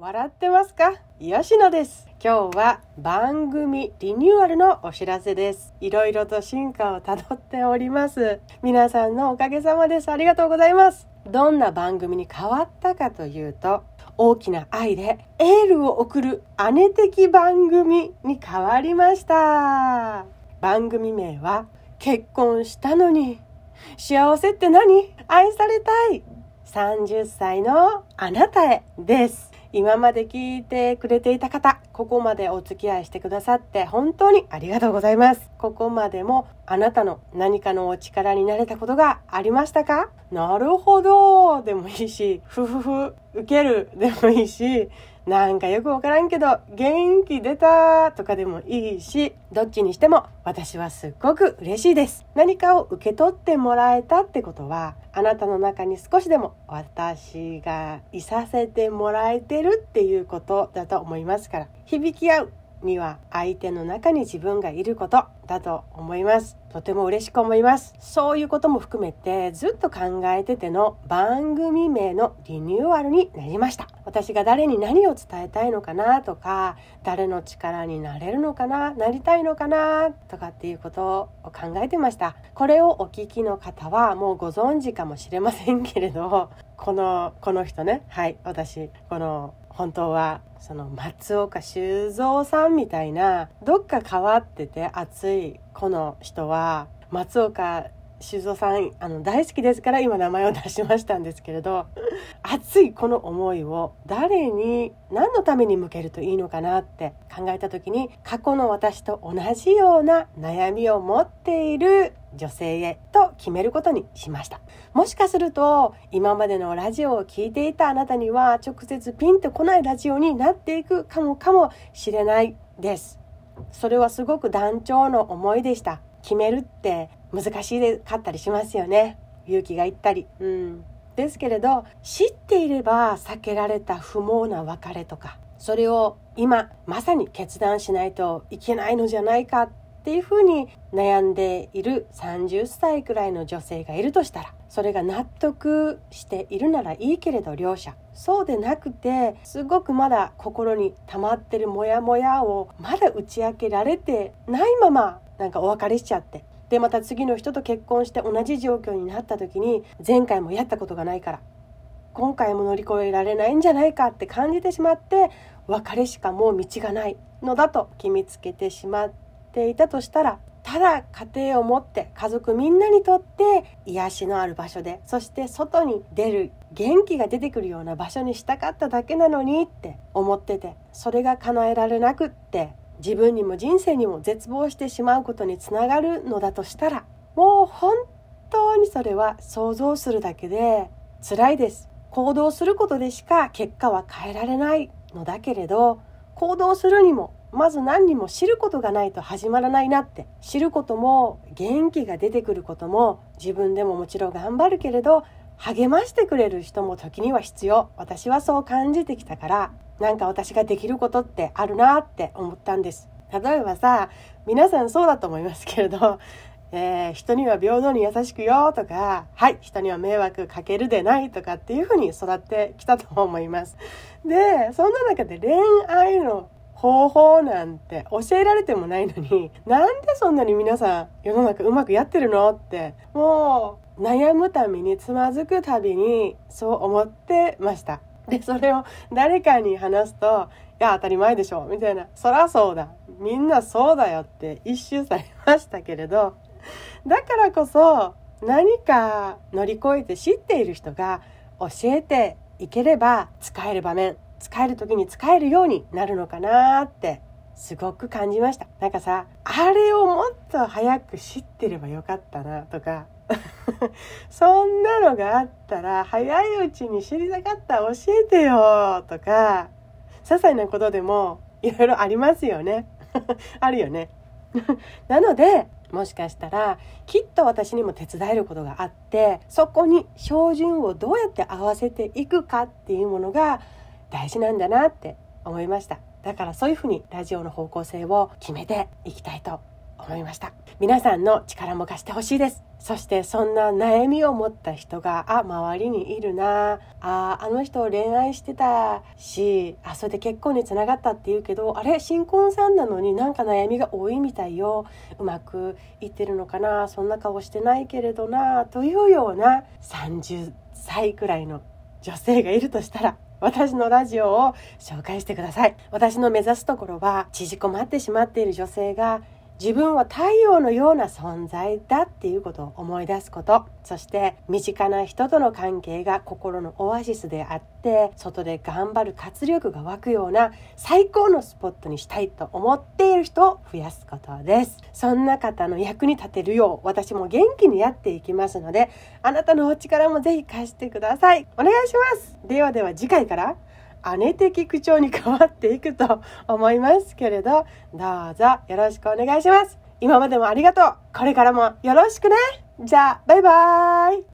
笑ってますか？吉野です。今日は番組リニューアルのお知らせです。いろいろと進化をたどっております。皆さんのおかげさまです。ありがとうございます。どんな番組に変わったかというと大きな愛でエールを送る姉的番組に変わりました。番組名は結婚したのに幸せって何？愛されたい。30歳のあなたへです。今まで聞いてくれていた方、ここまでお付き合いしてくださって本当にありがとうございます。ここまでもあなたの何かのお力になれたことがありましたか？なるほどでもいいし、ふふふ、受けるでもいいし、なんかよくわからんけど元気出たとかでもいいしどっちにしても私はすっごく嬉しいです。何かを受け取ってもらえたってことはあなたの中に少しでも私がいさせてもらえてるっていうことだと思いますから響き合うには相手の中に自分がいることだと思います。とても嬉しく思います。そういうことも含めてずっと考えてての番組名のリニューアルになりました。私が誰に何を伝えたいのかなとか誰の力になれるのかななりたいのかなとかっていうことを考えてました。これをお聞きの方はもうご存知かもしれませんけれどこのこの人ね。はい私この本当はその松岡修造さんみたいなどっか変わってて熱いこの人は松岡修造さんあの大好きですから今名前を出しましたんですけれど 熱いこの思いを誰に何のために向けるといいのかなって考えた時に過去の私と同じような悩みを持っている女性へと決めることにしました。もしかすると今までのラジオを聴いていたあなたには直接ピンとこないラジオになっていくかもかもしれないです。それはすごく団長の思いでした。決めるって難しいかったりしますよね。勇気がいったり。うん。ですけれど知っていれば避けられた不毛な別れとかそれを今まさに決断しないといけないのじゃないかっていうふうに悩んでいる30歳くらいの女性がいるとしたらそれが納得しているならいいけれど両者。そうでなくてすごくまだ心に溜まってるモヤモヤをまだ打ち明けられてないままなんかお別れしちゃって。でまた次の人と結婚して同じ状況になった時に前回もやったことがないから今回も乗り越えられないんじゃないかって感じてしまって別れしかもう道がないのだと決めつけてしまっていたとしたらただ家庭を持って家族みんなにとって癒しのある場所でそして外に出る元気が出てくるような場所にしたかっただけなのにって思っててそれが叶えられなくって自分にも人生にも絶望してしまうことにつながるのだとしたらもう本当にそれは想像するだけで辛いです。行動することでしか結果は変えられないのだけれど行動するにもまず何にも知ることがないと始まらないなって知ることも元気が出てくることも自分でももちろん頑張るけれど励ましてくれる人も時には必要私はそう感じてきたからなんか私ができることってあるなって思ったんです例えばさ皆さんそうだと思いますけれど えー、人には平等に優しくよとか、はい、人には迷惑かけるでないとかっていうふうに育ってきたと思います。で、そんな中で恋愛の方法なんて教えられてもないのに、なんでそんなに皆さん世の中うまくやってるのって、もう悩むためにつまずくたびにそう思ってました。で、それを誰かに話すと、いや、当たり前でしょ、みたいな、そらそうだ、みんなそうだよって一周されましたけれど、だからこそ何か乗り越えて知っている人が教えていければ使える場面、使える時に使えるようになるのかなってすごく感じました。なんかさ、あれをもっと早く知ってればよかったなとか、そんなのがあったら早いうちに知りたかった教えてよとか些細なことでもいろいろありますよね。あるよね。なのでもしかしたらきっと私にも手伝えることがあってそこに照準をどうやって合わせていくかっていうものが大事なんだなって思いました。だからそういうふうにラジオの方向性を決めていきたいと思いました。皆さんの力も貸してほしいです。そしてそんな悩みを持った人があ周りにいるな。ああの人恋愛してたしあそれで結婚につながったっていうけどあれ新婚さんなのになんか悩みが多いみたいよ。うまくいってるのかな。そんな顔してないけれどな。というような30歳くらいの女性がいるとしたら私のラジオを紹介してください。私の目指すところは縮こまってしまっている女性が自分は太陽のような存在だっていうことを思い出すこと。そして身近な人との関係が心のオアシスであって外で頑張る活力が湧くような最高のスポットにしたいと思っている人を増やすことです。そんな方の役に立てるよう私も元気にやっていきますのであなたのお力もぜひ貸してください。お願いします。ではでは次回から。姉的口調に変わっていくと思いますけれど、どうぞよろしくお願いします。今までもありがとう。これからもよろしくね。じゃあ、バイバーイ。